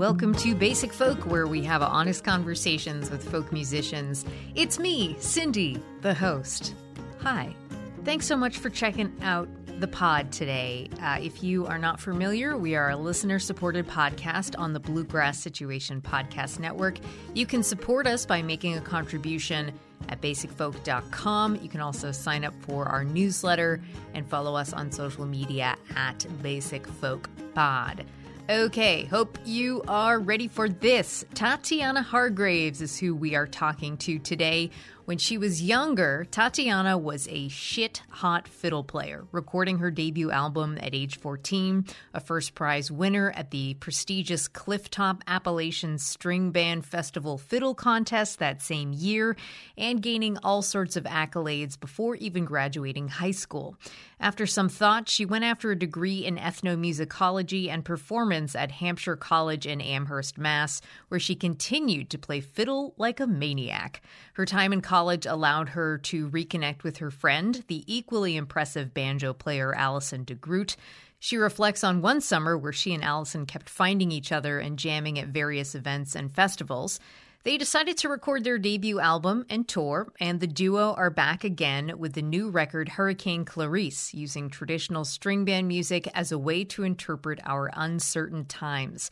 Welcome to Basic Folk, where we have honest conversations with folk musicians. It's me, Cindy, the host. Hi. Thanks so much for checking out the pod today. Uh, if you are not familiar, we are a listener supported podcast on the Bluegrass Situation Podcast Network. You can support us by making a contribution at basicfolk.com. You can also sign up for our newsletter and follow us on social media at Basic Folk Pod. Okay, hope you are ready for this. Tatiana Hargreaves is who we are talking to today. When she was younger, Tatiana was a shit hot fiddle player, recording her debut album at age 14, a first prize winner at the prestigious Clifftop Appalachian String Band Festival Fiddle Contest that same year, and gaining all sorts of accolades before even graduating high school. After some thought, she went after a degree in ethnomusicology and performance at Hampshire College in Amherst, Mass., where she continued to play fiddle like a maniac. Her time in college allowed her to reconnect with her friend, the equally impressive banjo player Allison DeGroot. She reflects on one summer where she and Allison kept finding each other and jamming at various events and festivals. They decided to record their debut album and tour, and the duo are back again with the new record Hurricane Clarice, using traditional string band music as a way to interpret our uncertain times.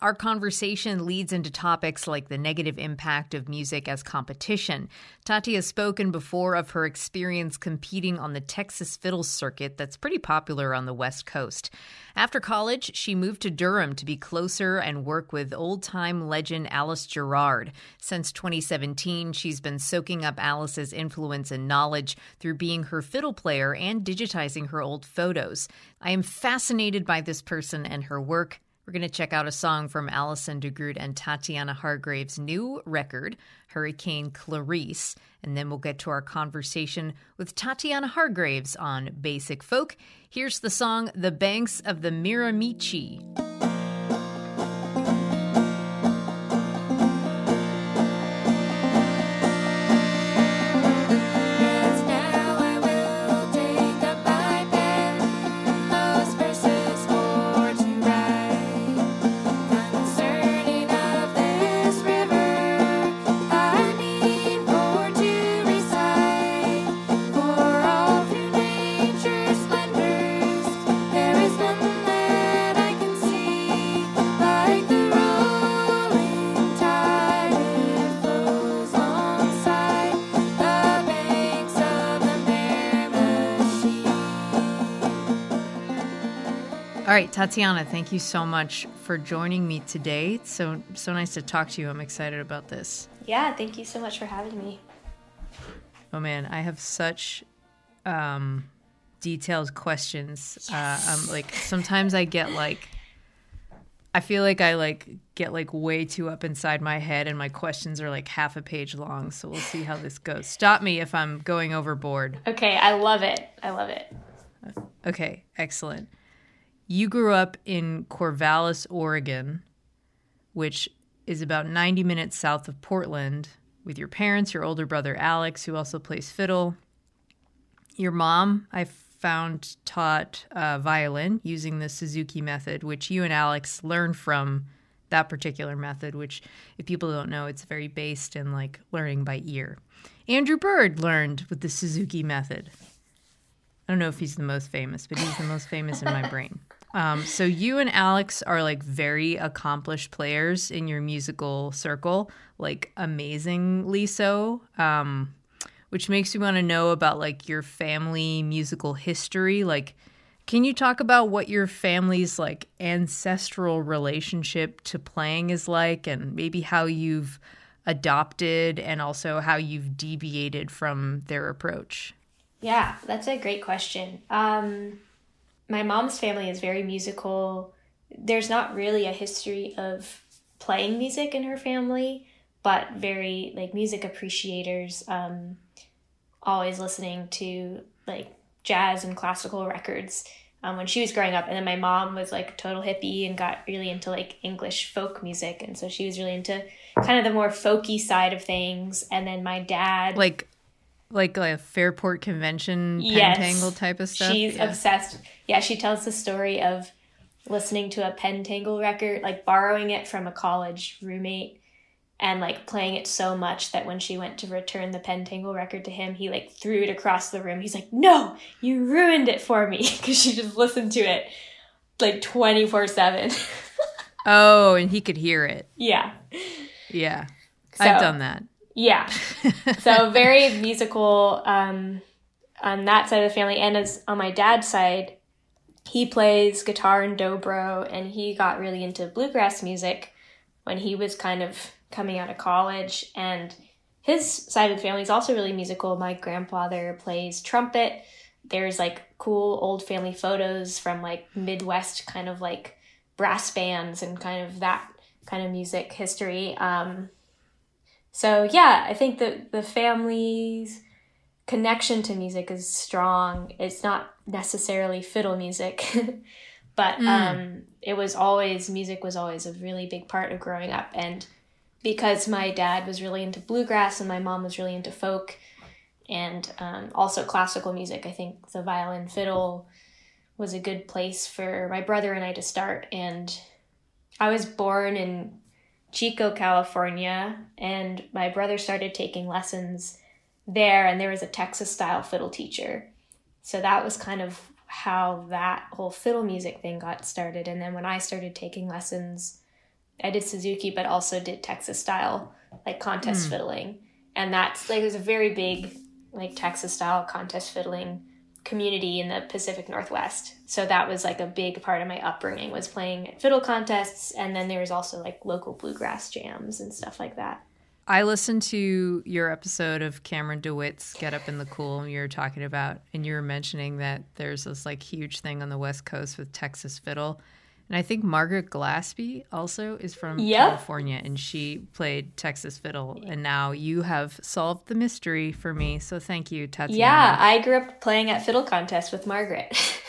Our conversation leads into topics like the negative impact of music as competition. Tati has spoken before of her experience competing on the Texas fiddle circuit that's pretty popular on the West Coast. After college, she moved to Durham to be closer and work with old time legend Alice Gerrard. Since 2017, she's been soaking up Alice's influence and knowledge through being her fiddle player and digitizing her old photos. I am fascinated by this person and her work. We're going to check out a song from Allison DeGroot and Tatiana Hargreaves' new record, Hurricane Clarice, and then we'll get to our conversation with Tatiana Hargreaves on Basic Folk. Here's the song The Banks of the Miramichi. Right, Tatiana, thank you so much for joining me today. It's so so nice to talk to you. I'm excited about this. Yeah, thank you so much for having me. Oh man, I have such um, detailed questions. Uh, um, like sometimes I get like, I feel like I like get like way too up inside my head, and my questions are like half a page long. So we'll see how this goes. Stop me if I'm going overboard. Okay, I love it. I love it. Okay, excellent. You grew up in Corvallis, Oregon, which is about 90 minutes south of Portland, with your parents, your older brother Alex, who also plays fiddle. Your mom, I found, taught uh, violin using the Suzuki method, which you and Alex learned from that particular method, which, if people don't know, it's very based in like learning by ear. Andrew Bird learned with the Suzuki method. I don't know if he's the most famous, but he's the most famous in my brain. Um, so you and Alex are like very accomplished players in your musical circle, like amazingly so. Um, which makes me want to know about like your family musical history. Like, can you talk about what your family's like ancestral relationship to playing is like and maybe how you've adopted and also how you've deviated from their approach? Yeah, that's a great question. Um, my mom's family is very musical. There's not really a history of playing music in her family, but very like music appreciators. Um, always listening to like jazz and classical records um, when she was growing up. And then my mom was like a total hippie and got really into like English folk music. And so she was really into kind of the more folky side of things. And then my dad. Like, like a Fairport Convention Yes. pentangle type of stuff. She's Yeah. obsessed. Yeah, she tells the story of listening to a Pentangle record, like borrowing it from a college roommate and like playing it so much that when she went to return the Pentangle record to him, he like threw it across the room. He's like, "No, you ruined it for me" because she just listened to it like 24/7. Oh, and he could hear it. yeah. Yeah. So- I've done that. Yeah. so very musical um, on that side of the family, and as on my dad's side, he plays guitar and dobro, and he got really into bluegrass music when he was kind of coming out of college. And his side of the family is also really musical. My grandfather plays trumpet. There's like cool old family photos from like Midwest kind of like brass bands and kind of that kind of music history. Um, so yeah, I think that the family's connection to music is strong. It's not necessarily fiddle music, but um, it was always music was always a really big part of growing up. And because my dad was really into bluegrass and my mom was really into folk and um, also classical music, I think the violin fiddle was a good place for my brother and I to start. And I was born in Chico, California, and my brother started taking lessons there, and there was a Texas style fiddle teacher. So that was kind of how that whole fiddle music thing got started. And then when I started taking lessons, I did Suzuki, but also did Texas style, like contest hmm. fiddling. And that's like, there's a very big, like, Texas style contest fiddling community in the Pacific Northwest. So that was like a big part of my upbringing was playing fiddle contests and then there was also like local bluegrass jams and stuff like that. I listened to your episode of Cameron DeWitt's Get Up in the Cool, you were talking about, and you were mentioning that there's this like huge thing on the West Coast with Texas fiddle. And I think Margaret Glaspy also is from Yep. California, and she played Texas fiddle. And now you have solved the mystery for me. So thank you, Tatiana. Yeah, I grew up playing at fiddle contests with Margaret.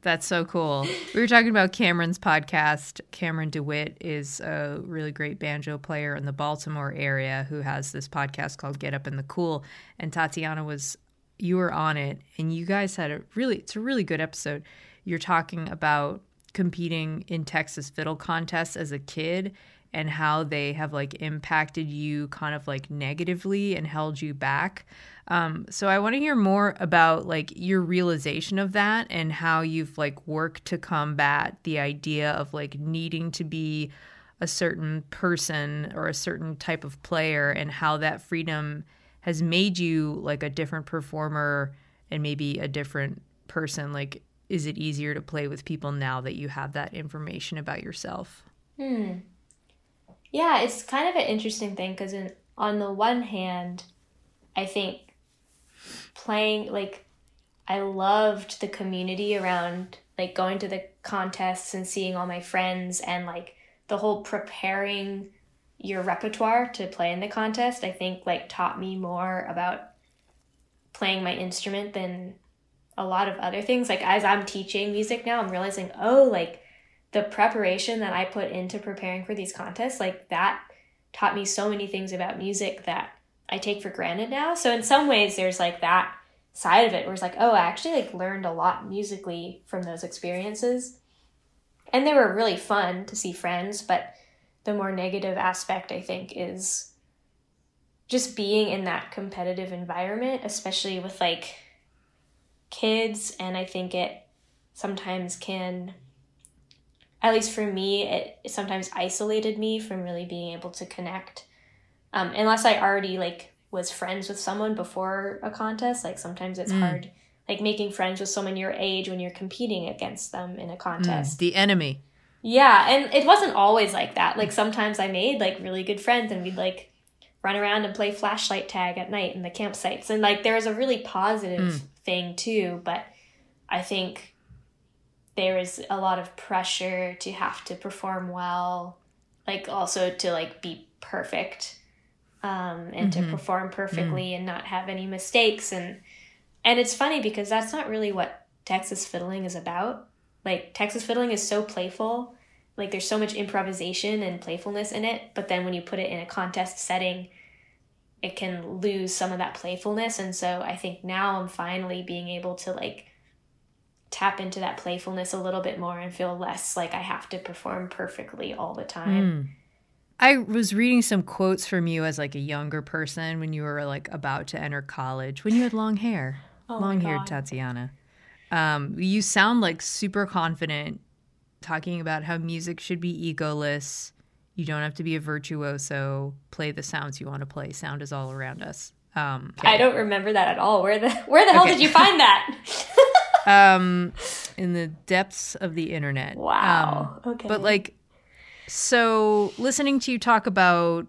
That's so cool. We were talking about Cameron's podcast. Cameron DeWitt is a really great banjo player in the Baltimore area who has this podcast called Get Up in the Cool. And Tatiana was, you were on it, and you guys had a really, it's a really good episode. You're talking about competing in Texas fiddle contests as a kid and how they have like impacted you kind of like negatively and held you back. Um, so I want to hear more about like your realization of that and how you've like worked to combat the idea of like needing to be a certain person or a certain type of player and how that freedom has made you like a different performer and maybe a different person like is it easier to play with people now that you have that information about yourself hmm. Yeah, it's kind of an interesting thing because on the one hand, I think playing like I loved the community around like going to the contests and seeing all my friends and like the whole preparing your repertoire to play in the contest. I think like taught me more about playing my instrument than a lot of other things. Like as I'm teaching music now, I'm realizing, oh, like the preparation that I put into preparing for these contests, like that taught me so many things about music that I take for granted now. So in some ways there's like that side of it where it's like, oh, I actually like learned a lot musically from those experiences. And they were really fun to see friends, but the more negative aspect I think is just being in that competitive environment, especially with like kids and I think it sometimes can at least for me, it, sometimes isolated me from really being able to connect. Um, unless I already like was friends with someone before a contest. Like sometimes it's Mm. hard, like making friends with someone your age when you're competing against them in a contest. The enemy. Yeah, and it wasn't always like that. Like sometimes I made like really good friends and we'd like run around and play flashlight tag at night in the campsites. And like there was a really positive hmm. thing too, but I think there is a lot of pressure to have to perform well, like also to like be perfect um and to mm-hmm. perform perfectly hmm. and not have any mistakes and and it's funny because that's not really what Texas fiddling is about. Like Texas fiddling is so playful. Like there's so much improvisation and playfulness in it, but then when you put it in a contest setting, it can lose some of that playfulness. And so I think now I'm finally being able to like tap into that playfulness a little bit more and feel less like I have to perform perfectly all the time. I was reading some quotes from you as like a younger person when you were like about to enter college, when you had long hair, Oh long haired. Tatiana. Um, you sound like super confident talking about how music should be egoless. You don't have to be a virtuoso. Play the sounds you want to play. Sound is all around us. Um, I don't remember that at all. Where the where the hell Okay. did you find that? um, in the depths of the internet. Wow. Um, okay. But like, so listening to you talk about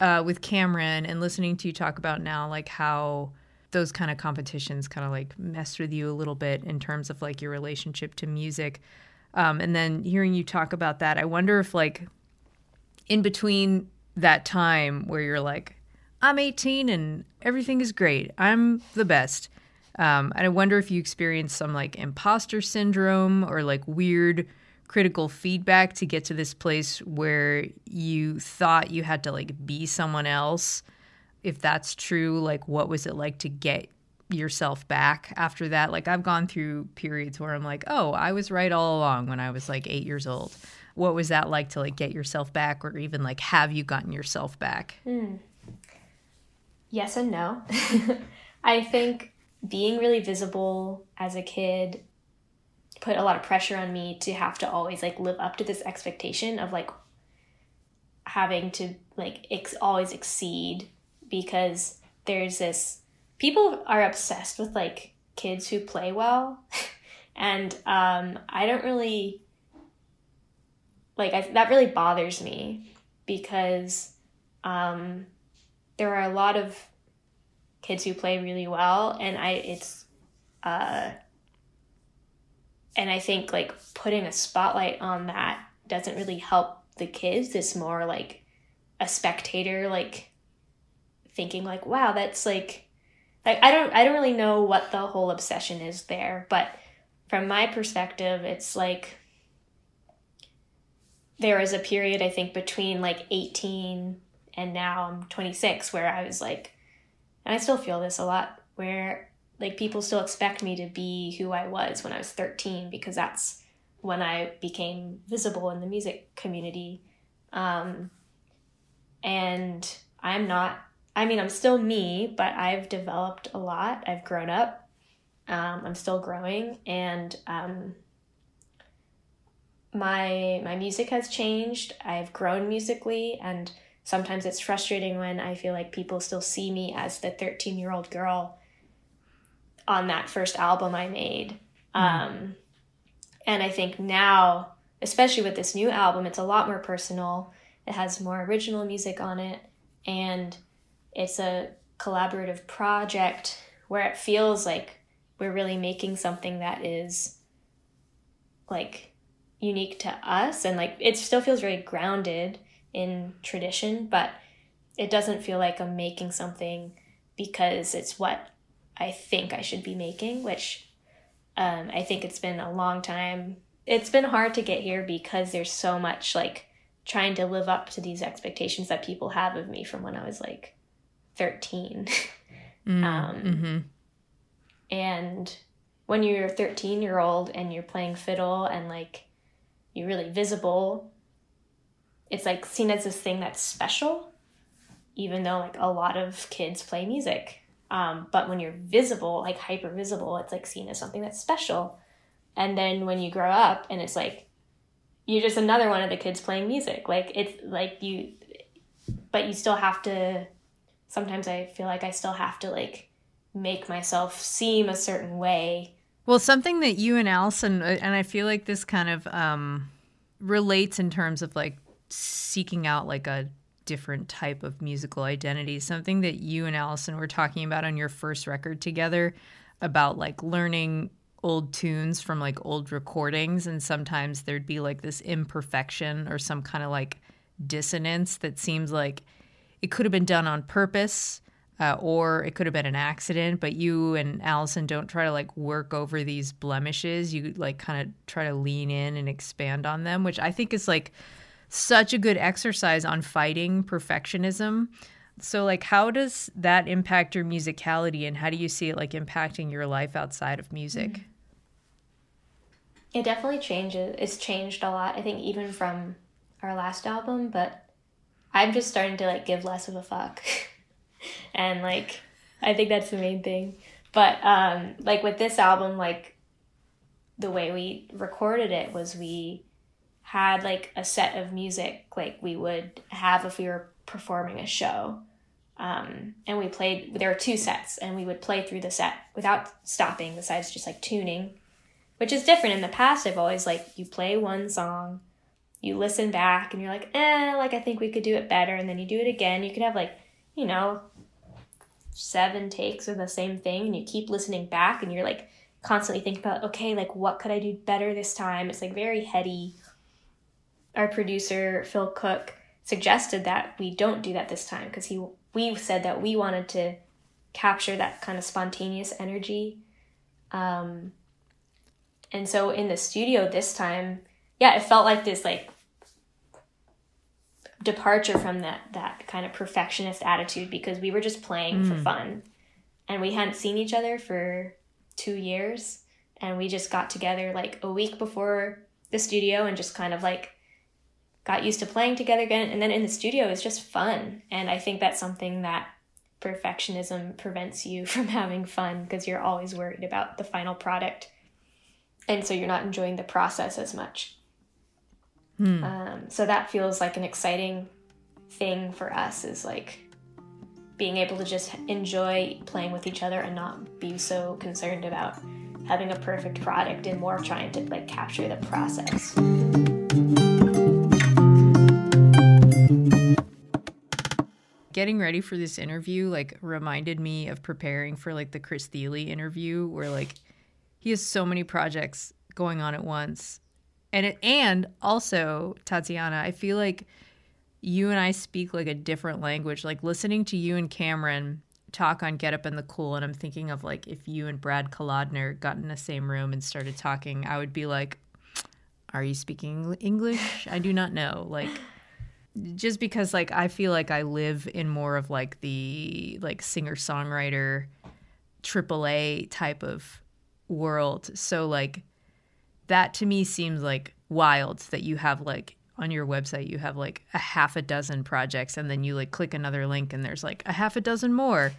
uh, with Cameron and listening to you talk about now, like how those kind of competitions kind of like mess with you a little bit in terms of like your relationship to music. Um, and then hearing you talk about that, I wonder if like in between that time where you're like, I'm 18 and everything is great, I'm the best. Um, and I wonder if you experienced some like imposter syndrome or like weird critical feedback to get to this place where you thought you had to like be someone else. If that's true, like what was it like to get yourself back after that? Like I've gone through periods where I'm like, oh, I was right all along when I was like eight years old. What was that like to like get yourself back or even like have you gotten yourself back? Hmm. Yes and no. I think being really visible as a kid put a lot of pressure on me to have to always like live up to this expectation of like having to like ex- always exceed because there's this people are obsessed with like kids who play well. And um I don't really like I, that really bothers me because um there are a lot of kids who play really well and i it's uh and i think like putting a spotlight on that doesn't really help the kids. It's more like a spectator like thinking like wow that's like like i don't i don't really know what the whole obsession is there but from my perspective it's like there was a period i think between like 18 and now I'm 26 where I was like and I still feel this a lot where like people still expect me to be who I was when I was 13 because that's when I became visible in the music community. Um and I'm not I mean I'm still me but I've developed a lot I've grown up um, I'm still growing and um my my music has changed I've grown musically and sometimes it's frustrating when I feel like people still see me as the 13 year old girl on that first album I made. Um, and I think now, especially with this new album, it's a lot more personal. It has more original music on it, and it's a collaborative project where it feels like we're really making something that is like unique to us and like it still feels very grounded in tradition, but it doesn't feel like I'm making something because it's what I think I should be making, which um, I think it's been a long time. It's been hard to get here because there's so much like trying to live up to these expectations that people have of me from when I was like 13. Mm, Um, mhm. And when you're a 13 year old and you're playing fiddle and like you're really visible, it's like seen as this thing that's special, even though like a lot of kids play music. Um, but when you're visible, like hyper visible, it's like seen as something that's special. And then when you grow up and it's like you're just another one of the kids playing music. Like it's like you, but you still have to sometimes I feel like I still have to like make myself seem a certain way. Well, something that you and Allison, uh, and I feel like this kind of um, relates in terms of like seeking out like a different type of musical identity. Something that you and Allison were talking about on your first record together about like learning old tunes from like old recordings and sometimes there'd be like this imperfection or some kind of like dissonance that seems like it could have been done on purpose uh, or it could have been an accident but you and allison don't try to like work over these blemishes. You like kind of try to lean in and expand on them which i think is like such a good exercise on fighting perfectionism. So like how does that impact your musicality and how do you see it like impacting your life outside of music? It definitely changes it's changed a lot i think even from our last album but i'm just starting to like give less of a fuck. And like i think that's the main thing. But um like with this album like the way we recorded it was we had like a set of music like we would have if we were performing a show. Um, and we played there were two sets and we would play through the set without stopping besides just like tuning which is different. In the past i've always like you play one song you listen back and you're like eh like i think we could do it better. And then you do it again you could have like you know seven takes of the same thing and you keep listening back and you're like constantly thinking about okay like what could i do better this time? It's like very heady. Our producer phil cook suggested that we don't do that this time because he we said that we wanted to capture that kind of spontaneous energy. Um, and so in the studio this time, yeah, it felt like this like departure from that that kind of perfectionist attitude because we were just playing mm. for fun. And we hadn't seen each other for 2 years and we just got together like a week before the studio and just kind of like got used to playing together again. And then in the studio, it's just fun. And I think that's something that perfectionism prevents you from having fun because you're always worried about the final product. And so you're not enjoying the process as much. Hmm. Um, so that feels like an exciting thing for us is like being able to just enjoy playing with each other and not be so concerned about having a perfect product and more trying to like capture the process. getting ready for this interview like reminded me of preparing for like the Chris Thile interview where like he has so many projects going on at once. And it, and also Tatiana, I feel like you and I speak like a different language. Like listening to you and Cameron talk on Get Up in the Cool and I'm thinking of like if you and Brad Kolodner got in the same room and started talking, I would be like are you speaking English? I do not know. Like just because like I feel like I live in more of like the like singer songwriter AAA type of world. So like that to me seems like wild that you have like on your website you have like a half a dozen projects and then you like click another link and there's like a half a dozen more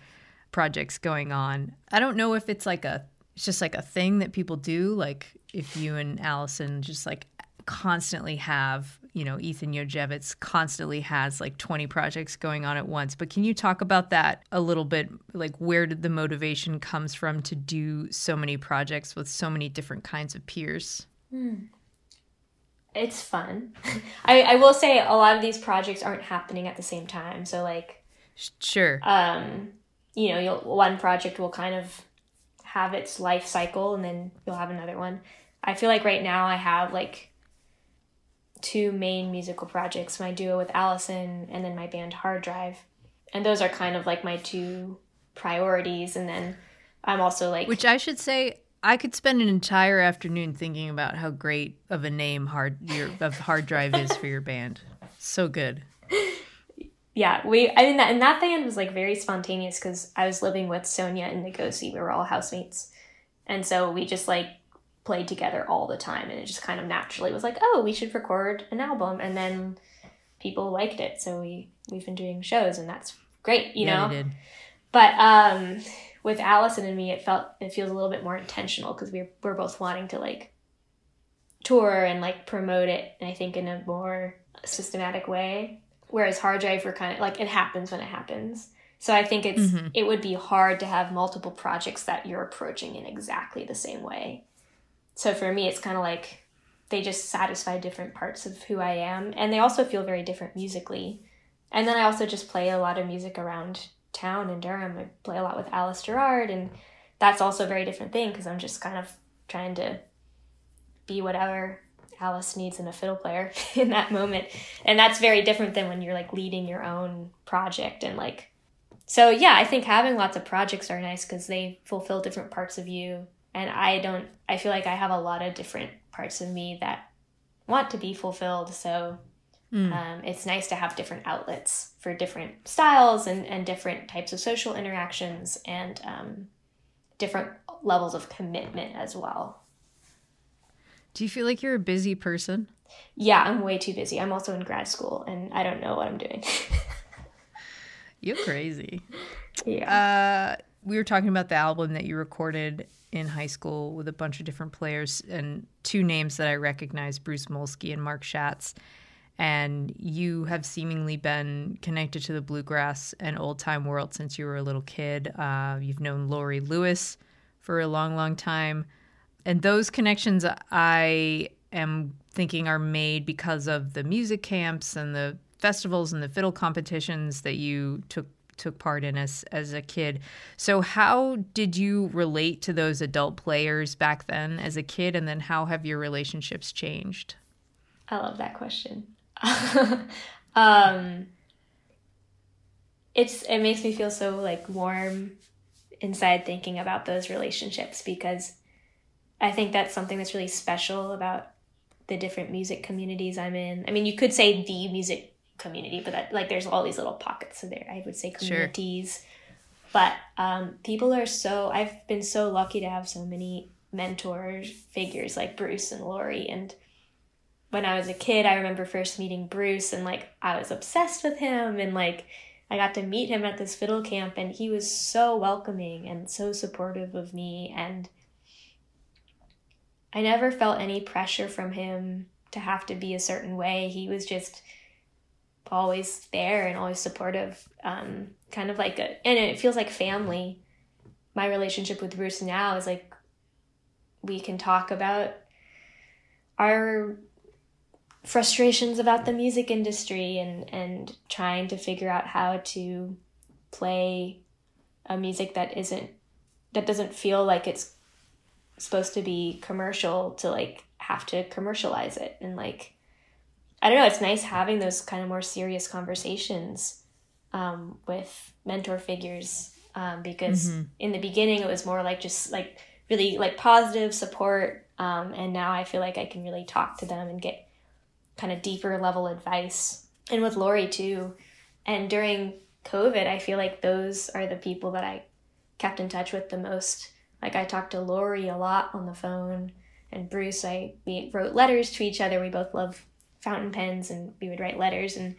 projects going on. I don't know if it's like a it's just like a thing that people do like if you and Allison just like constantly have you know, Ethan Jodziewicz constantly has like 20 projects going on at once. But can you talk about that a little bit? Like, where did the motivation comes from to do so many projects with so many different kinds of peers? Hmm. It's fun. I, I will say a lot of these projects aren't happening at the same time. So, like, sure. Um, you know, you'll, one project will kind of have its life cycle and then you'll have another one. I feel like right now I have like two main musical projects my duo with Allison and then my band Hard Drive. And those are kind of like my two priorities. And then I'm also like. Which I should say, I could spend an entire afternoon thinking about how great of a name hard your of hard drive is for your band. So good. Yeah, we. I mean, that and that band was like very spontaneous because I was living with Sonia and Ngozi. We were all housemates, and so we just like played together all the time and it just kind of naturally was like oh we should record an album and then people liked it so we we've been doing shows and that's great you yeah, know but um with allison and me it felt it feels a little bit more intentional because we're, we're both wanting to like tour and like promote it and i think in a more systematic way whereas hard drive we're kind of like it happens when it happens So I think it's mm-hmm. it would be hard to have multiple projects that you're approaching in exactly the same way. So for me, it's kind of like they just satisfy different parts of who I am, and they also feel very different musically. And then I also just play a lot of music around town in Durham. I play a lot with Alice Gerrard, and that's also a very different thing because I'm just kind of trying to be whatever Alice needs in a fiddle player in that moment. And that's very different than when you're like leading your own project and like so yeah, I think having lots of projects are nice because they fulfill different parts of you. And I don't I feel like I have a lot of different parts of me that want to be fulfilled. So mm. um, it's nice to have different outlets for different styles and, and different types of social interactions and um, different levels of commitment as well. Do you feel like you're a busy person? Yeah, I'm way too busy. I'm also in grad school and I don't know what I'm doing. you're crazy. Yeah. Uh, we were talking about the album that you recorded in high school with a bunch of different players and two names that I recognize Bruce Molsky and Mark Schatz. And you have seemingly been connected to the bluegrass and old time world since you were a little kid. Uh, you've known Laurie Lewis for a long, long time and those connections I am thinking are made because of the music camps and the festivals and the fiddle competitions that you took took part in as as a kid. So how did you relate to those adult players back then as a kid and then how have your relationships changed? I love that question. um it's it makes me feel so like warm inside thinking about those relationships because I think that's something that's really special about the different music communities I'm in. I mean, you could say the music community, but that, like there's all these little pockets. So there, I would say communities. Sure. But um, people are so. I've been so lucky to have so many mentor figures like Bruce and Laurie. And when I was a kid, I remember first meeting Bruce, and like I was obsessed with him, and like I got to meet him at this fiddle camp, and he was so welcoming and so supportive of me, and I never felt any pressure from him to have to be a certain way. He was just always there and always supportive. Um, kind of like a, and it feels like family. My relationship with Bruce now is like we can talk about our frustrations about the music industry and and trying to figure out how to play a music that isn't that doesn't feel like it's supposed to be commercial to like have to commercialize it and like I don't know, it's nice having those kind of more serious conversations um, with mentor figures um, because mm-hmm. in the beginning it was more like just like really like positive support um, and now I feel like I can really talk to them and get kind of deeper level advice and with Laurie too and during COVID I feel like those are the people that I kept in touch with the most like I talked to Laurie a lot on the phone, and Bruce. I we wrote letters to each other. We both love fountain pens, and we would write letters. And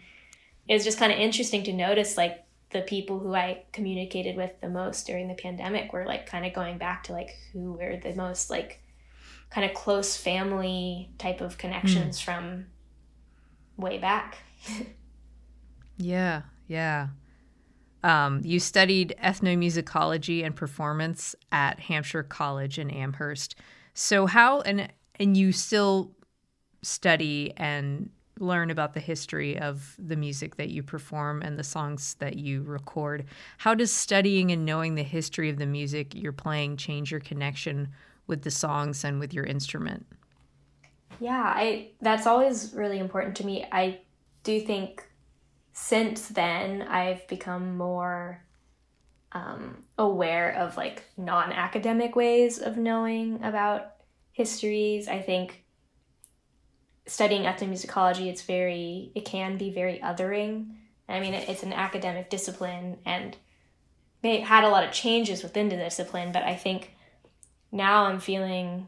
it was just kind of interesting to notice like the people who I communicated with the most during the pandemic were like kind of going back to like who were the most like kind of close family type of connections mm. from way back. yeah, yeah. Um, you studied ethnomusicology and performance at Hampshire College in Amherst. So how and and you still study and learn about the history of the music that you perform and the songs that you record. How does studying and knowing the history of the music you're playing change your connection with the songs and with your instrument? Yeah, I that's always really important to me. I do think since then, I've become more um, aware of like non academic ways of knowing about histories. I think studying ethnomusicology, it's very, it can be very othering. I mean, it's an academic discipline and they had a lot of changes within the discipline, but I think now I'm feeling,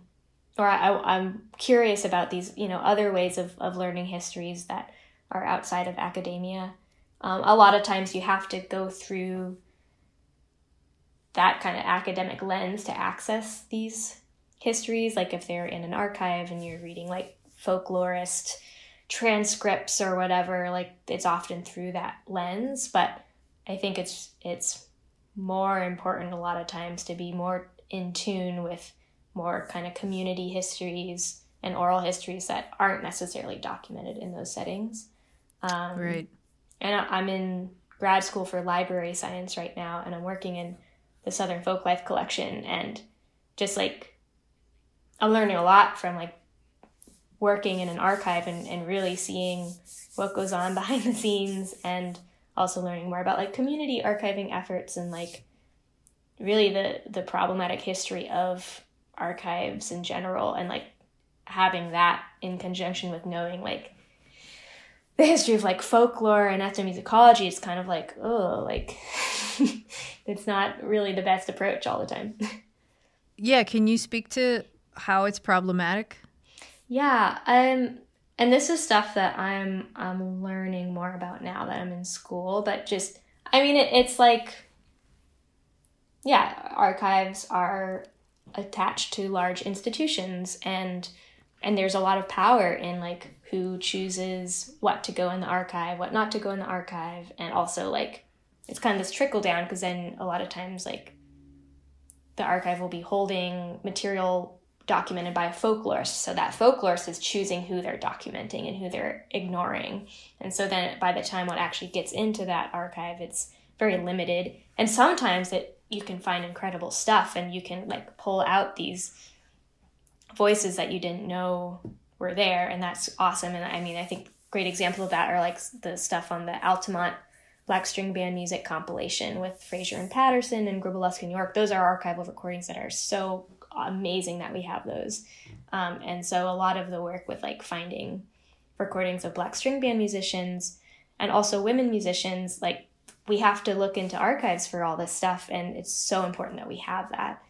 or I, I'm curious about these, you know, other ways of, of learning histories that are outside of academia. Um, a lot of times you have to go through that kind of academic lens to access these histories. Like if they're in an archive and you're reading like folklorist transcripts or whatever, like it's often through that lens. But I think it's it's more important a lot of times to be more in tune with more kind of community histories and oral histories that aren't necessarily documented in those settings. Um, right. And I'm in grad school for library science right now, and I'm working in the Southern Folklife collection, and just like I'm learning a lot from like working in an archive and, and really seeing what goes on behind the scenes and also learning more about like community archiving efforts and like really the the problematic history of archives in general and like having that in conjunction with knowing like the history of like folklore and ethnomusicology is kind of like oh like it's not really the best approach all the time. Yeah can you speak to how it's problematic yeah um and this is stuff that i'm i'm learning more about now that i'm in school but just i mean it, it's like yeah archives are attached to large institutions and and there's a lot of power in like who chooses what to go in the archive what not to go in the archive and also like it's kind of this trickle down because then a lot of times like the archive will be holding material documented by a folklorist. So that folklorist is choosing who they're documenting and who they're ignoring. And so then by the time what actually gets into that archive it's very limited. And sometimes it you can find incredible stuff and you can like pull out these voices that you didn't know were there. And that's awesome. And i mean i think great example of that are like the stuff on the altamont black string band music compilation with frazier and patterson and Gribble-Lusk york. Those are archival recordings that are so amazing that we have those. Um, and so a lot of the work with like finding recordings of black string band musicians and also women musicians like we have to look into archives for all this stuff and it's so important that we have that.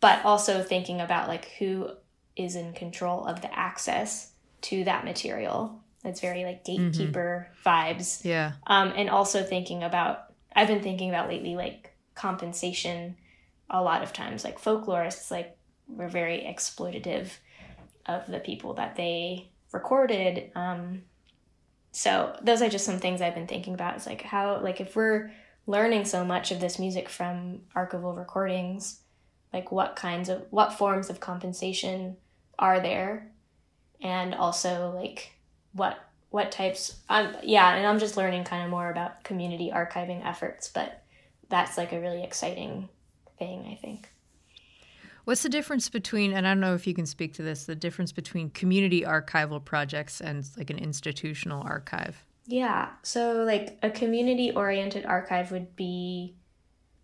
But also thinking about like who is in control of the access to that material. It's very like gatekeeper mm-hmm. vibes. Yeah. Um, and also thinking about i've been thinking about lately like compensation a lot of times like folklorists like were very exploitative of the people that they recorded um, so those are just some things I've been thinking about. It's like how like if we're learning so much of this music from archival recordings, like what kinds of what forms of compensation are there, and also like what what types. Um, yeah, and I'm just learning kind of more about community archiving efforts, but that's like a really exciting thing, I think. What's the difference between, and I don't know if you can speak to this, the difference between community archival projects and like an institutional archive? Yeah. So, like a community oriented archive would be,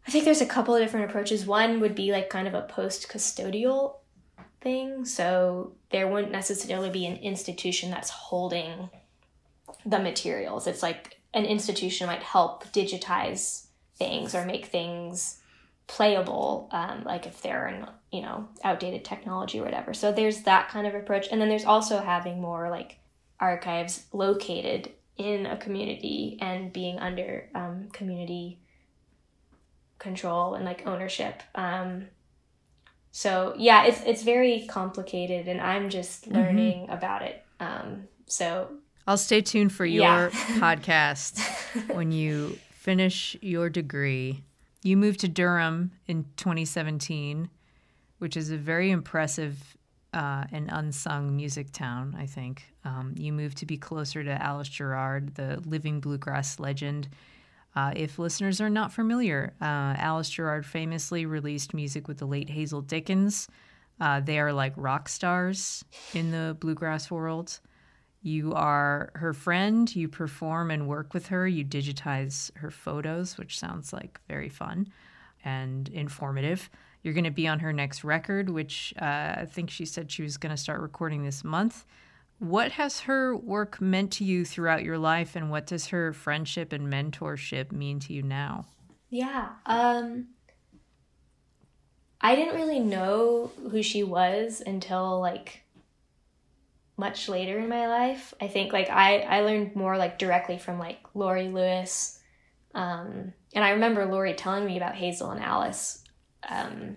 I think there's a couple of different approaches. One would be like kind of a post custodial thing. So, there wouldn't necessarily be an institution that's holding the materials. It's like an institution might help digitize things or make things playable, um, like if they're in you know outdated technology or whatever. So there's that kind of approach, and then there's also having more like archives located in a community and being under um, community control and like ownership. Um, so yeah, it's it's very complicated, and I'm just mm-hmm. learning mm-hmm. about it. Um, so I'll stay tuned for your yeah. podcast when you finish your degree. You moved to Durham in 2017 which is a very impressive uh, and unsung music town, I think. Um, you moved to be closer to Alice Gerrard, the living bluegrass legend. Uh, if listeners are not familiar, uh, Alice Gerrard famously released music with the late Hazel Dickens. Uh, they are like rock stars in the bluegrass world. You are her friend, you perform and work with her, you digitize her photos, which sounds like very fun and informative. You're going to be on her next record, which uh, I think she said she was going to start recording this month. What has her work meant to you throughout your life, and what does her friendship and mentorship mean to you now? Yeah. Um, I didn't really know who she was until like much later in my life. I think like I, I learned more like directly from like Laurie Lewis. Um, and I remember Laurie telling me about Hazel and Alice um,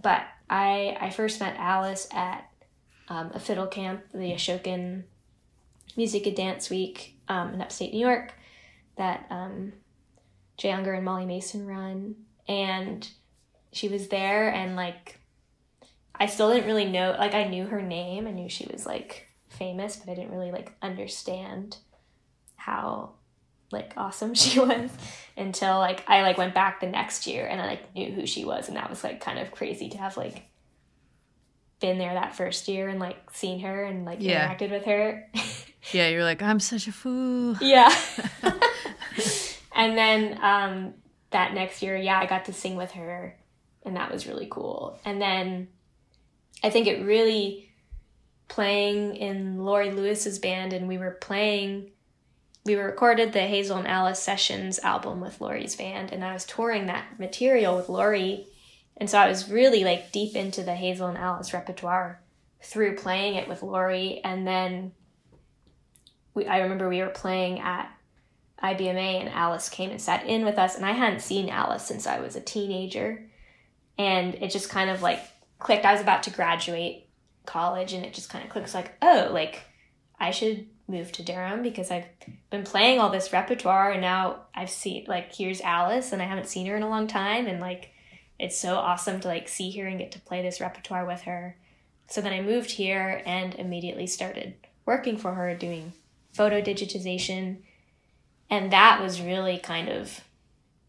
but I I first met Alice at um, a fiddle camp, the Ashokan Music and Dance Week um, in upstate New York, that um, Jay Unger and Molly Mason run. And she was there and like I still didn't really know like I knew her name. I knew she was like famous, but I didn't really like understand how like awesome she was until like I like went back the next year and I like knew who she was and that was like kind of crazy to have like been there that first year and like seen her and like Yeah. interacted with her. Yeah, you're like, I'm such a fool. yeah. and then um that next year, yeah, I got to sing with her and that was really cool. And then I think it really playing in Laurie Lewis's band and we were playing we recorded the Hazel and Alice Sessions album with Laurie's band and I was touring that material with Laurie. And so I was really like deep into the Hazel and Alice repertoire through playing it with Laurie. And then we, I remember we were playing at IBMA and Alice came and sat in with us and I hadn't seen Alice since I was a teenager. And it just kind of like clicked. I was about to graduate college and it just kind of clicks like oh like I should move to Durham because I've been playing all this repertoire and now I've seen like here's Alice and I haven't seen her in a long time and like it's so awesome to like see her and get to play this repertoire with her. So then I moved here and immediately started working for her doing photo digitization. And that was really kind of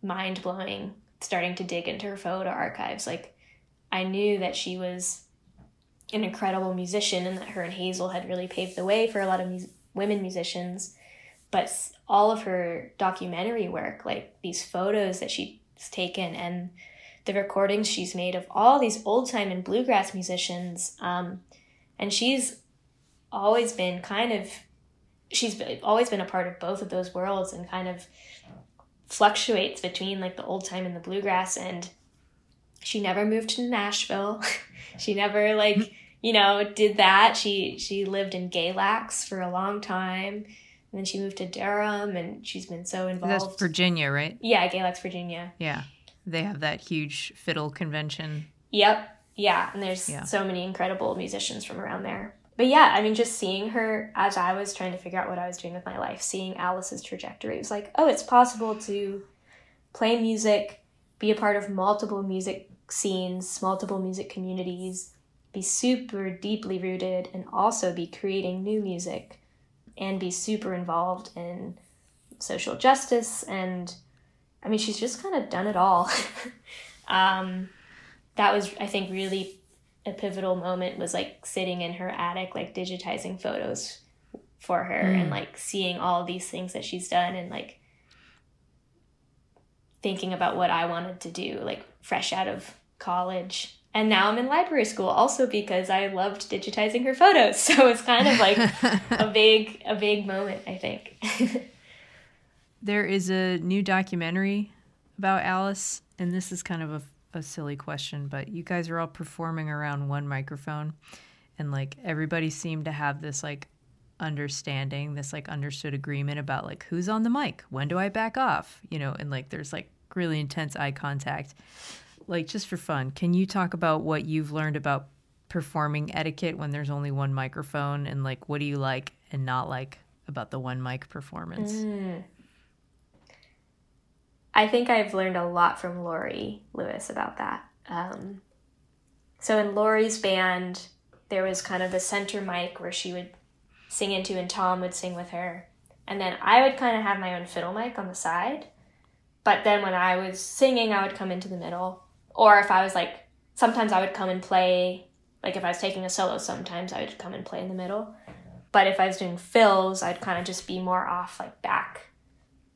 mind blowing starting to dig into her photo archives. Like I knew that she was an incredible musician and that her and Hazel had really paved the way for a lot of women musicians. But all of her documentary work, like these photos that she's taken and the recordings she's made of all these old time and bluegrass musicians, um, and she's always been kind of, she's always been a part of both of those worlds and kind of fluctuates between like the old time and the bluegrass and she never moved to Nashville. she never mm-hmm. like, you know, did that. She she lived in Galax for a long time. And then she moved to Durham and she's been so involved. That's Virginia, right? yeah, Galax, Virginia. Yeah. They have that huge fiddle convention. Yep. Yeah, and there's Yeah. so many incredible musicians from around there. But yeah, I mean just seeing her as I was trying to figure out what I was doing with my life, seeing Alice's trajectory, it was like, oh, it's possible to play music, be a part of multiple music scenes, multiple music communities, be super deeply rooted and also be creating new music and be super involved in social justice and I mean she's just kind of done it all. um that was I think really a pivotal moment was like sitting in her attic like digitizing photos for her and like seeing all these things that she's done and like thinking about what I wanted to do like fresh out of college. And now I'm in library school also because I loved digitizing her photos. So it's kind of like a big a big moment, I think. There is a new documentary about Alice, and this is kind of a, a silly question, but you guys are all performing around one microphone, and like everybody seemed to have this like understanding, this like understood agreement about like who's on the mic, when do I back off, you know, and like there's like really intense eye contact. Like just for fun, can you talk about what you've learned about performing etiquette when there's only one microphone, and like what do you like and not like about the one mic performance? I think I've learned a lot from Laurie Lewis about that. Um, so in Laurie's band, there was kind of the center mic where she would sing into, and Tom would sing with her, and then I would kind of have my own fiddle mic on the side. But then when I was singing, I would come into the middle, or if I was like, sometimes I would come and play. Like if I was taking a solo, sometimes I would come and play in the middle. But if I was doing fills, I'd kind of just be more off, like back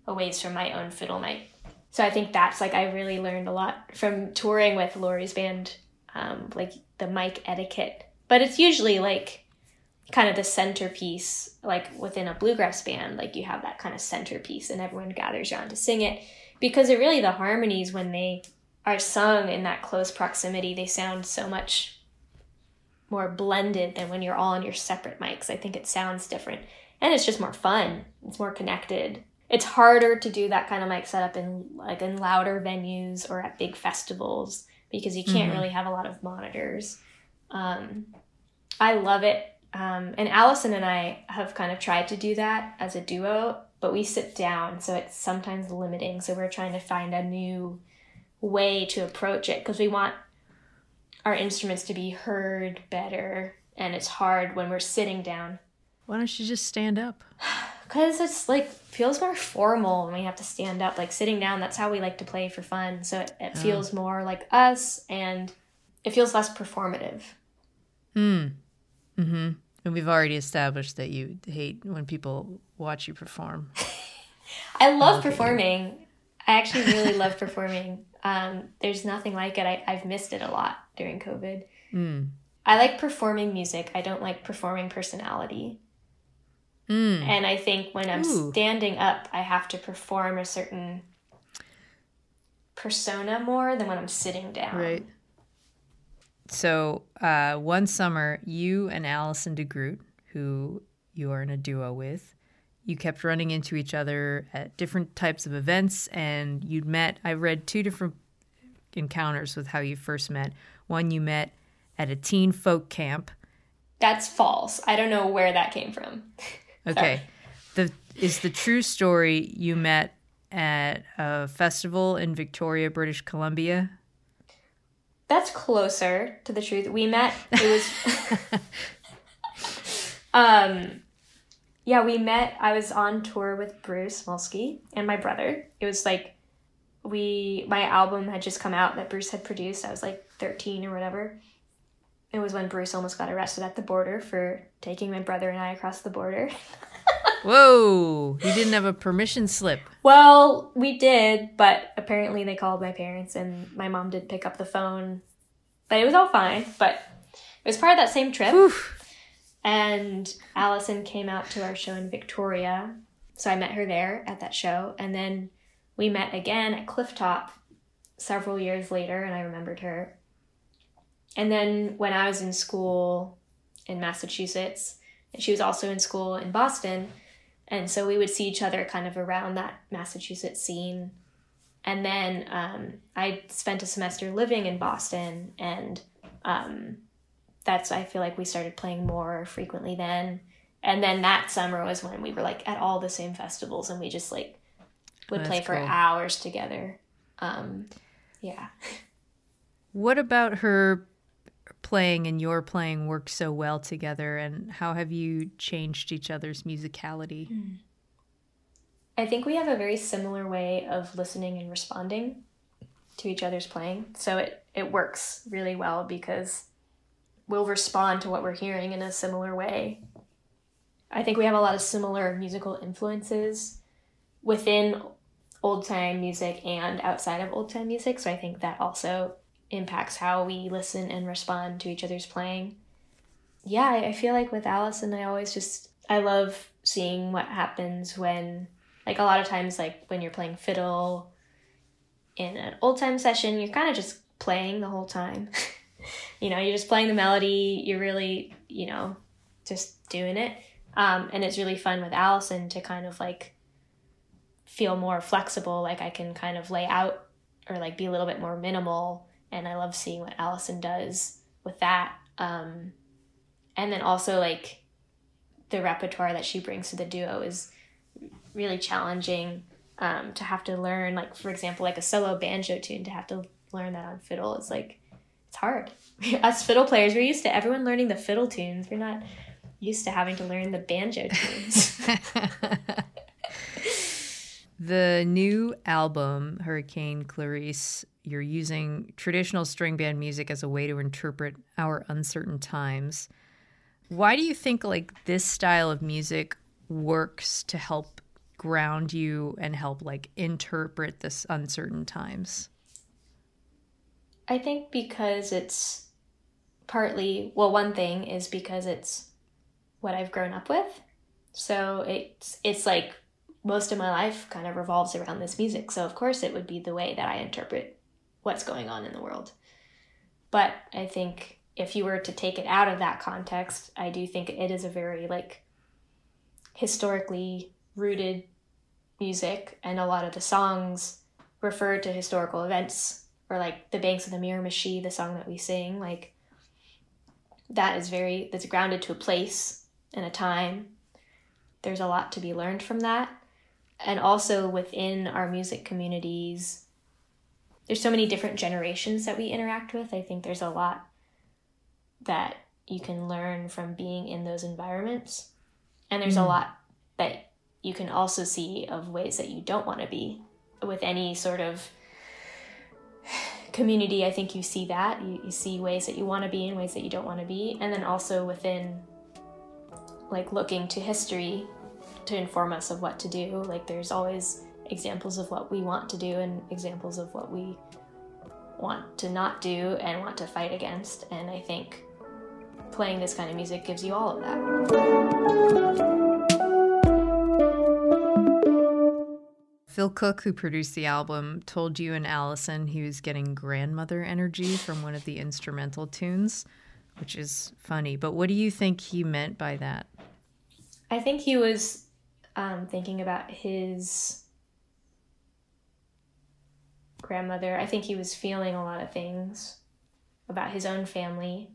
a ways from my own fiddle mic. So I think that's like I really learned a lot from touring with Laurie's band, um, like the mic etiquette. But it's usually like kind of the centerpiece, like within a bluegrass band, like you have that kind of centerpiece and everyone gathers around to sing it. Because it really, the harmonies, when they are sung in that close proximity, they sound so much more blended than when you're all on your separate mics. I think it sounds different. And it's just more fun. It's more connected. It's harder to do that kind of mic setup in like in louder venues or at big festivals because you can't really have a lot of monitors. Um, I love it. Um, and Allison and I have kind of tried to do that as a duo, but we sit down, so it's sometimes limiting. So we're trying to find a new way to approach it because we want our instruments to be heard better, and it's hard when we're sitting down. Why don't you just stand up? Because it's like feels more formal when we have to stand up. Like sitting down, that's how we like to play for fun. So it, it feels more like us and it feels less performative. Hmm. Mm-hmm. And we've already established that you hate when people watch you perform. I love performing. I actually really love performing. Um, there's nothing like it. I, I've missed it a lot during COVID. Mm. I like performing music. I don't like performing personality. Mm. And I think when I'm Ooh. standing up, I have to perform a certain persona more than when I'm sitting down. Right. So uh, one summer, you and Allison DeGroot, who you are in a duo with, you kept running into each other at different types of events, and you'd met. I read two different encounters with how you first met. One you met at a teen folk camp. That's false. I don't know where that came from. Okay, the is the true story you met at a festival in Victoria, British Columbia. That's closer to the truth. We met. It was. um, yeah, we met. I was on tour with Bruce Molsky and my brother. It was like we my album had just come out that Bruce had produced. I was like thirteen or whatever. It was when Bruce almost got arrested at the border for taking my brother and I across the border. Whoa! You didn't have a permission slip. Well, we did, but apparently they called my parents and my mom did pick up the phone. But it was all fine. But it was part of that same trip. And Allison came out to our show in Victoria. So I met her there at that show. And then we met again at Clifftop several years later, and I remembered her. And then when I was in school in Massachusetts, and she was also in school in Boston, and so we would see each other kind of around that Massachusetts scene. And then um, I spent a semester living in Boston, and um, that's I feel like we started playing more frequently then. And then that summer was when we were like at all the same festivals, and we just like would That's play for cool. hours together. Um, yeah. What about her playing and your playing work so well together, and how have you changed each other's musicality? I think we have a very similar way of listening and responding to each other's playing. So it, it works really well because we'll respond to what we're hearing in a similar way. I think we have a lot of similar musical influences within old time music and outside of old time music. So I think that also impacts how we listen and respond to each other's playing. Yeah, I feel like with Allison, I always just, I love seeing what happens when like a lot of times like when you're playing fiddle in an old time session you're kind of just playing the whole time you know you're just playing the melody you're really you know just doing it. Um, and it's really fun with allison to kind of like feel more flexible like i can kind of lay out or like be a little bit more minimal. And i love seeing what allison does with that. Um, and then also like the repertoire that she brings to the duo is really challenging um, to have to learn like for example like a solo banjo tune to have to learn that on fiddle is like it's hard us fiddle players we're used to everyone learning the fiddle tunes we're not used to having to learn the banjo tunes The new album, Hurricane Clarice, you're using traditional string band music as a way to interpret our uncertain times. Why do you think like this style of music works to help ground you and help like interpret this uncertain times? I think because it's partly well one thing is because it's what i've grown up with. So it's it's like most of my life kind of revolves around this music. So of course it would be the way that i interpret what's going on in the world. But i think if you were to take it out of that context i do think it is a very like historically rooted music. And a lot of the songs refer to historical events or like the banks of the miramichi the song that we sing like that is very that's grounded to a place and a time there's a lot to be learned from that and also within our music communities, there's so many different generations that we interact with. I think there's a lot that you can learn from being in those environments. And there's mm. a lot that you can also see of ways that you don't want to be with any sort of community. I think you see that. You, you see ways that you want to be and ways that you don't want to be. And then also within, like, looking to history to inform us of what to do. Like, there's always examples of what we want to do and examples of what we want to not do and want to fight against. And I think playing this kind of music gives you all of that. Phil Cook, who produced the album, told you and Allison he was getting grandmother energy from one of the instrumental tunes, which is funny. But what do you think he meant by that? I think he was um, thinking about his grandmother. I think he was feeling a lot of things about his own family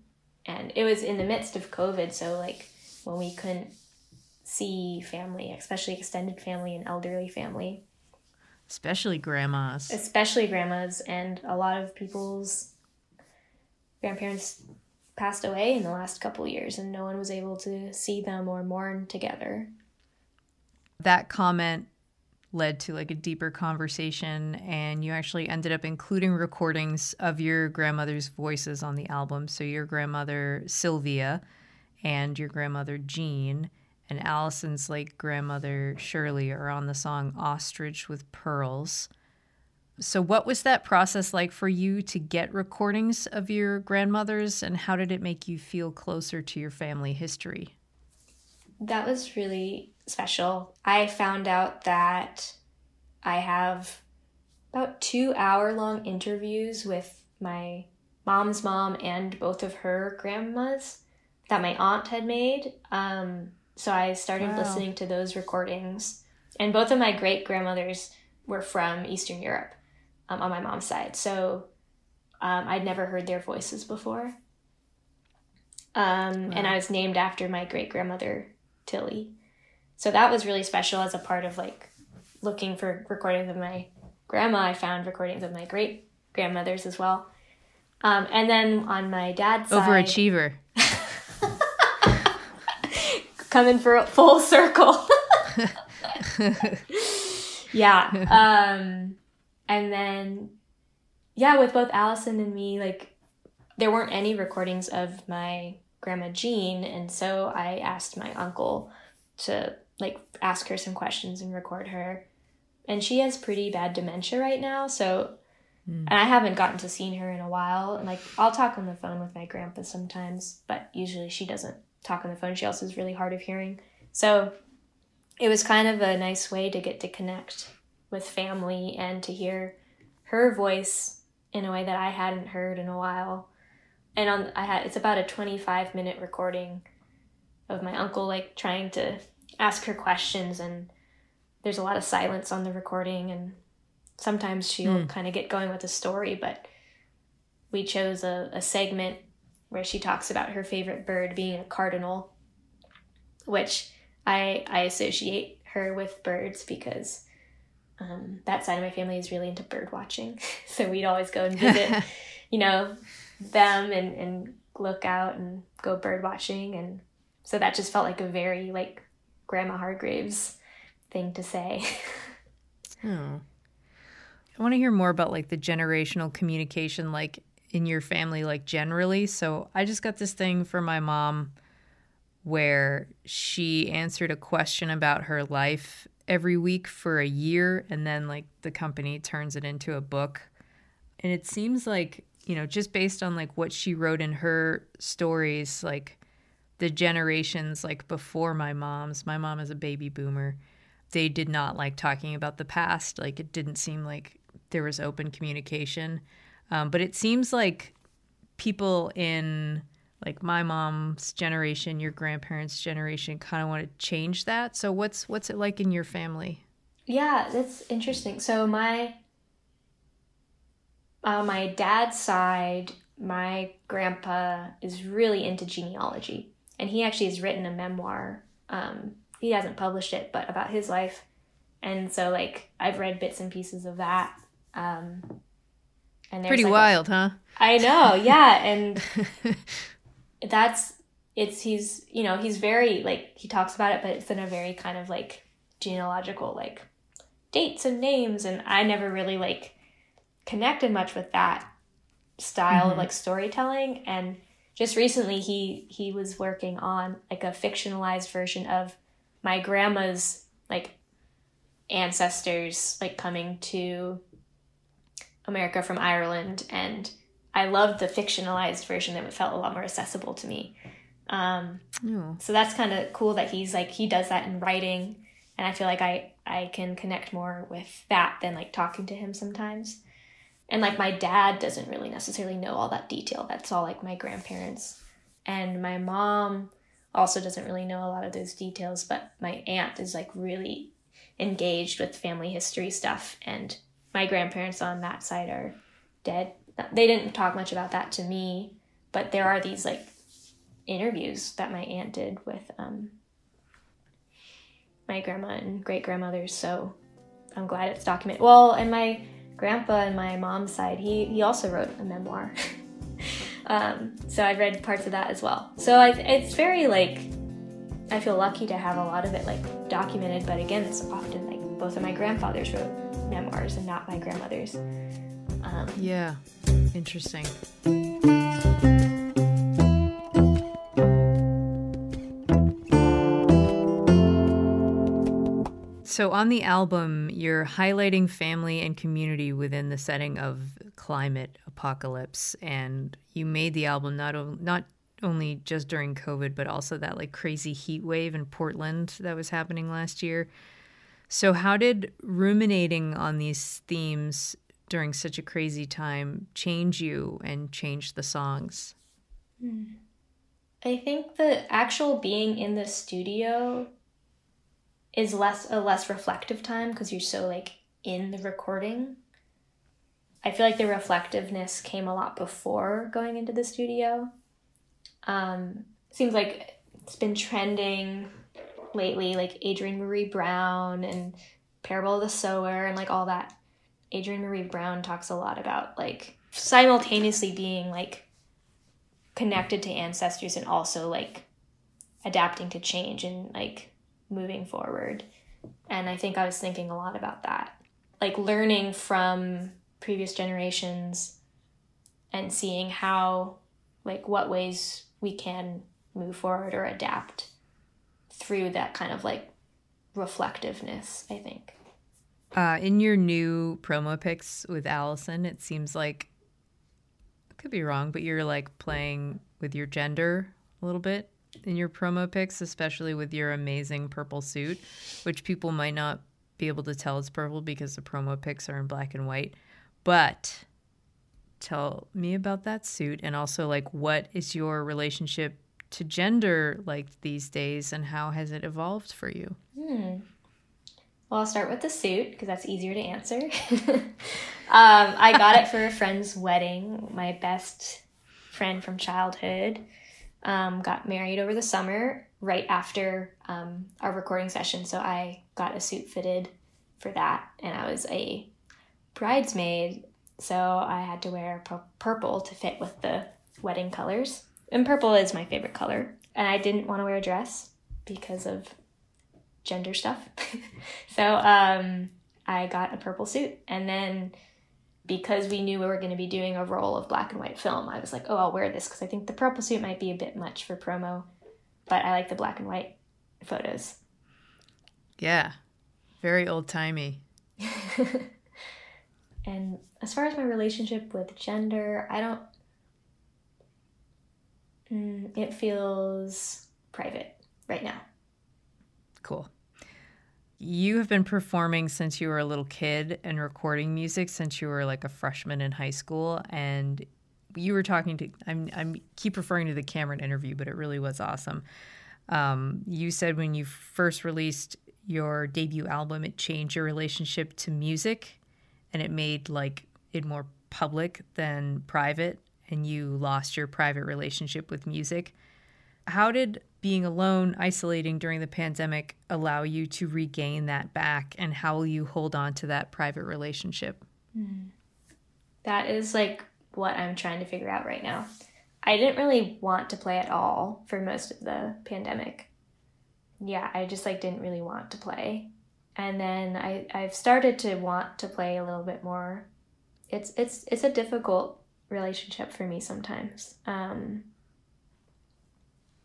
and it was in the midst of COVID, so like when we couldn't see family, especially extended family and elderly family, especially grandmas, especially grandmas, and a lot of people's grandparents passed away in the last couple years, and no one was able to see them or mourn together. That comment led to like a deeper conversation and you actually ended up including recordings of your grandmother's voices on the album so your grandmother sylvia and your grandmother jean and allison's late grandmother shirley are on the song ostrich with pearls so what was that process like for you to get recordings of your grandmothers and how did it make you feel closer to your family history that was really special. I found out that I have about two hour long interviews with my mom's mom and both of her grandmas that my aunt had made. Um, so I started wow. listening to those recordings. And both of my great grandmothers were from Eastern Europe um, on my mom's side. So um, I'd never heard their voices before. Um, wow. And I was named after my great grandmother, Tilly. So that was really special as a part of like looking for recordings of my grandma. I found recordings of my great grandmothers as well. Um, and then on my dad's side, overachiever, coming for a full circle. yeah. Um, and then, yeah, with both Allison and me, like there weren't any recordings of my grandma Jean, and so I asked my uncle to like ask her some questions and record her. And she has pretty bad dementia right now, so mm. and I haven't gotten to seeing her in a while. And like I'll talk on the phone with my grandpa sometimes, but usually she doesn't talk on the phone. She also is really hard of hearing. So it was kind of a nice way to get to connect with family and to hear her voice in a way that I hadn't heard in a while. And on I had it's about a 25 minute recording of my uncle like trying to ask her questions and there's a lot of silence on the recording and sometimes she'll mm. kind of get going with a story but we chose a, a segment where she talks about her favorite bird being a cardinal which i i associate her with birds because um, that side of my family is really into bird watching so we'd always go and visit you know them and, and look out and go bird watching and so that just felt like a very like Grandma Hargreaves thing to say. oh. I want to hear more about like the generational communication like in your family like generally. So I just got this thing from my mom where she answered a question about her life every week for a year and then like the company turns it into a book. And it seems like, you know, just based on like what she wrote in her stories like the generations like before my mom's, my mom is a baby boomer, they did not like talking about the past. Like it didn't seem like there was open communication. Um, but it seems like people in like my mom's generation, your grandparents' generation, kind of want to change that. So what's what's it like in your family? Yeah, that's interesting. So my uh, my dad's side, my grandpa is really into genealogy and he actually has written a memoir. Um, he hasn't published it, but about his life, and so like I've read bits and pieces of that. Um, and pretty like wild, a, huh? I know, yeah, and that's it's he's you know he's very like he talks about it, but it's in a very kind of like genealogical like dates and names, and I never really like connected much with that style mm-hmm. of like storytelling and just recently he he was working on like a fictionalized version of my grandma's like ancestors like coming to America from Ireland and I loved the fictionalized version that felt a lot more accessible to me. Um, oh. So that's kind of cool that he's like he does that in writing, and I feel like I I can connect more with that than like talking to him sometimes. And like my dad doesn't really necessarily know all that detail. That's all like my grandparents, and my mom also doesn't really know a lot of those details. But my aunt is like really engaged with family history stuff, and my grandparents on that side are dead. They didn't talk much about that to me, but there are these like interviews that my aunt did with um, my grandma and great grandmothers. So I'm glad it's documented. Well, and my grandpa and my mom's side, he he also wrote a memoir. um, so I've read parts of that as well. So I, it's very like I feel lucky to have a lot of it like documented. But again, it's often like both of my grandfathers wrote memoirs and not my grandmother's. Um, yeah, interesting. So, on the album, you're highlighting family and community within the setting of climate apocalypse, and you made the album not o- not only just during COVID, but also that like crazy heat wave in Portland that was happening last year. So, how did ruminating on these themes during such a crazy time change you and change the songs? Hmm. I think the actual being in the studio is less a less reflective time because you're so like in the recording. I feel like the reflectiveness came a lot before going into the studio. Um, seems like it's been trending lately, like Adrienne Maree Brown and Parable of the Sower and like all that. Adrienne Maree Brown talks a lot about like simultaneously being like connected to ancestors and also like adapting to change and like moving forward. And I think I was thinking a lot about that. Like learning from previous generations and seeing how like what ways we can move forward or adapt through that kind of like reflectiveness, I think. Uh, in your new promo pics with Allison, it seems like I could be wrong, but you're like playing with your gender a little bit in your promo pics, especially with your amazing purple suit, which people might not be able to tell it's purple because the promo pics are in black and white. But tell me about that suit and also like what is your relationship to gender like these days and how has it evolved for you? Hmm. Well, I'll start with the suit because that's easier to answer. um, I got it for a friend's wedding. My best friend from childhood um, got married over the summer right after um, our recording session. So I got a suit fitted for that, and I was a bridesmaid. So I had to wear purple to fit with the wedding colors and purple is my favorite color. And I didn't want to wear a dress because of gender stuff. so um, I got a purple suit. And then because we knew we were going to be doing a roll of black and white film, I was like, oh, I'll wear this because I think the purple suit might be a bit much for promo. But I like the black and white photos. Yeah, very old timey. and as far as my relationship with gender, I don't Mm, it feels private right now. Cool. You have been performing since you were a little kid and recording music since you were like a freshman in high school. And you were talking to, I'm, I'm keep referring to the Cameron interview, but it really was awesome. Um, you said when you first released your debut album, it changed your relationship to music and it made like it more public than private and you lost your private relationship with music. How did being alone, isolating during the pandemic allow you to regain that back? And how will you hold on to that private relationship? Hmm. That is like what I'm trying to figure out right now. I didn't really want to play at all for most of the pandemic. Yeah, I just like didn't really want to play. And then I I've started to want to play a little bit more. It's it's it's a difficult relationship for me sometimes. Um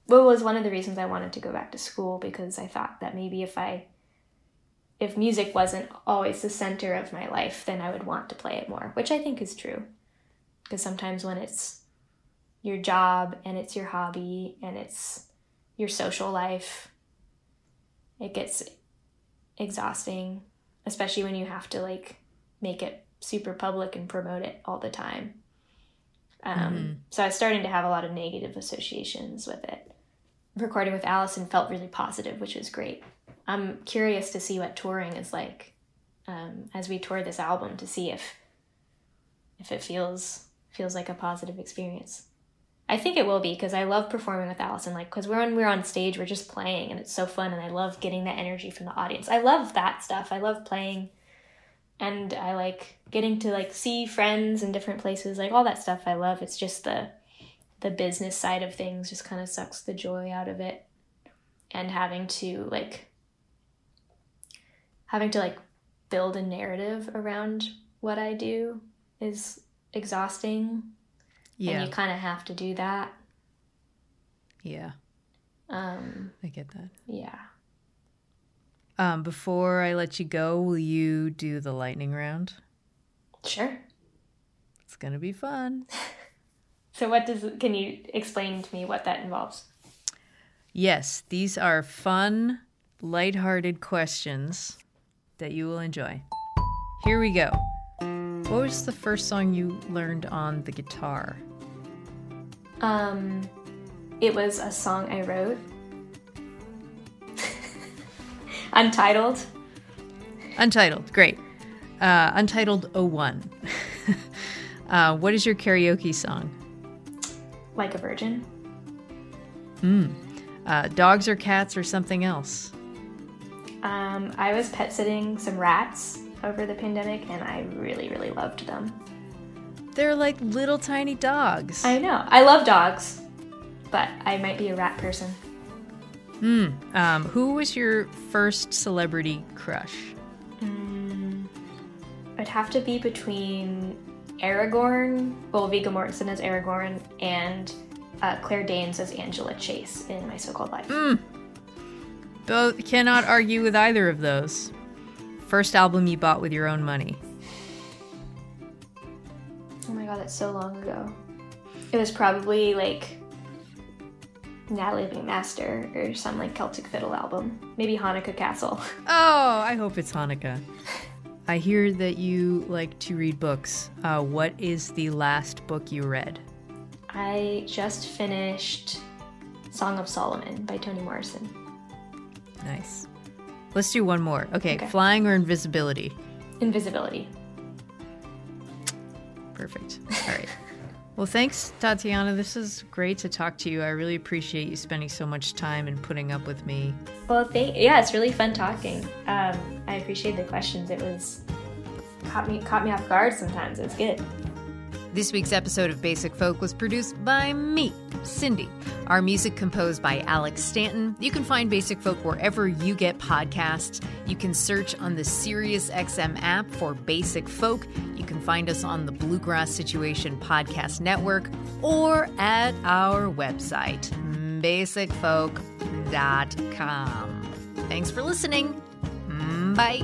what was one of the reasons I wanted to go back to school because I thought that maybe if I if music wasn't always the center of my life, then I would want to play it more, which I think is true. Because sometimes when it's your job and it's your hobby and it's your social life, it gets exhausting, especially when you have to like make it super public and promote it all the time. Um, mm-hmm. So I was starting to have a lot of negative associations with it. Recording with Allison felt really positive, which was great. I'm curious to see what touring is like um, as we tour this album to see if if it feels feels like a positive experience. I think it will be because I love performing with Allison. Like, because when we're on stage, we're just playing and it's so fun, and I love getting that energy from the audience. I love that stuff. I love playing, and I like getting to like see friends in different places. Like all that stuff, I love. It's just the the business side of things just kind of sucks the joy out of it, and having to like having to like build a narrative around what I do is exhausting. Yeah. And you kind of have to do that. Yeah. Um I get that. Yeah. Um before I let you go, will you do the lightning round? Sure. It's going to be fun. so what does can you explain to me what that involves? Yes, these are fun, lighthearted questions that you will enjoy. Here we go. What was the first song you learned on the guitar? Um, it was a song I wrote. Untitled. Untitled, great. Uh, Untitled 01. uh, what is your karaoke song? Like a Virgin. Hmm. Uh, dogs or cats or something else? Um, I was pet sitting some rats over the pandemic and I really, really loved them. They're like little tiny dogs. I know. I love dogs, but I might be a rat person. Hmm. Um, who was your first celebrity crush? Mm, I'd have to be between Aragorn, well, Viggo Mortensen as Aragorn, and uh, Claire Danes as Angela Chase in My So-Called Life. Hmm. Both cannot argue with either of those. First album you bought with your own money. Oh my god, that's so long ago. It was probably like Natalie MacMaster or some like Celtic Fiddle album. Maybe Hanneke Cassel. Oh, I hope it's Hanneke. I hear that you like to read books. Uh, what is the last book you read? I just finished Song of Solomon by Toni Morrison. Nice. Let's do one more. Okay, okay. flying or invisibility? Invisibility. Perfect. All right. well, thanks, Tatiana. This is great to talk to you. I really appreciate you spending so much time and putting up with me. Well, thank yeah, it's really fun talking. Um, I appreciate the questions. It was caught me caught me off guard sometimes. It was good. This week's episode of Basic Folk was produced by me, Cindy. Our music composed by Alex Stanton. You can find Basic Folk wherever you get podcasts. You can search on the SiriusXM app for Basic Folk. You can find us on the Bluegrass Situation Podcast Network or at our website, basicfolk.com. Thanks for listening. Bye.